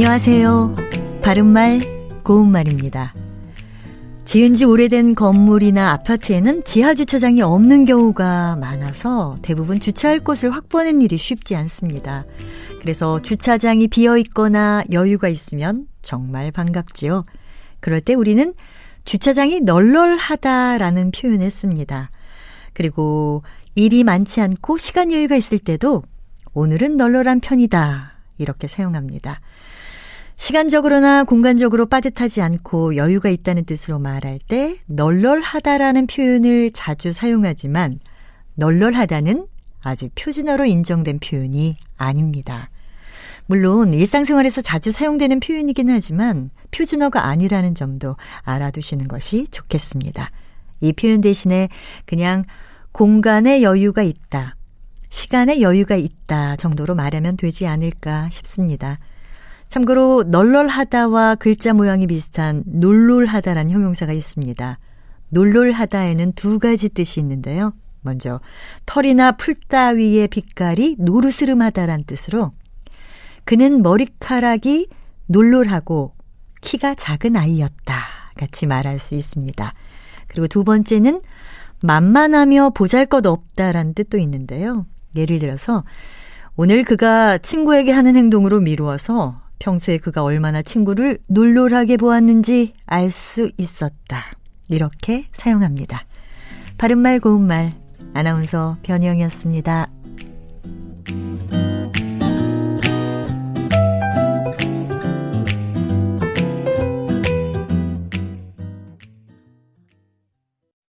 안녕하세요. 바른말, 고운말입니다. 지은 지 오래된 건물이나 아파트에는 지하 주차장이 없는 경우가 많아서 대부분 주차할 곳을 확보하는 일이 쉽지 않습니다. 그래서 주차장이 비어 있거나 여유가 있으면 정말 반갑지요. 그럴 때 우리는 주차장이 널널하다라는 표현을 씁니다. 그리고 일이 많지 않고 시간 여유가 있을 때도 오늘은 널널한 편이다. 이렇게 사용합니다. 시간적으로나 공간적으로 빠듯하지 않고 여유가 있다는 뜻으로 말할 때 널널하다라는 표현을 자주 사용하지만 널널하다는 아직 표준어로 인정된 표현이 아닙니다. 물론 일상생활에서 자주 사용되는 표현이긴 하지만 표준어가 아니라는 점도 알아두시는 것이 좋겠습니다. 이 표현 대신에 그냥 공간에 여유가 있다, 시간에 여유가 있다 정도로 말하면 되지 않을까 싶습니다. 참고로 널널하다와 글자 모양이 비슷한 놀놀하다란 형용사가 있습니다. 놀놀하다에는 두 가지 뜻이 있는데요. 먼저 털이나 풀 따위의 빛깔이 노르스름하다란 뜻으로 그는 머리카락이 놀놀하고 키가 작은 아이였다 같이 말할 수 있습니다. 그리고 두 번째는 만만하며 보잘것없다란 뜻도 있는데요. 예를 들어서 오늘 그가 친구에게 하는 행동으로 미루어서 평소에 그가 얼마나 친구를 놀놀하게 보았는지 알 수 있었다. 이렇게 사용합니다. 바른말 고운말 아나운서 변희영이었습니다.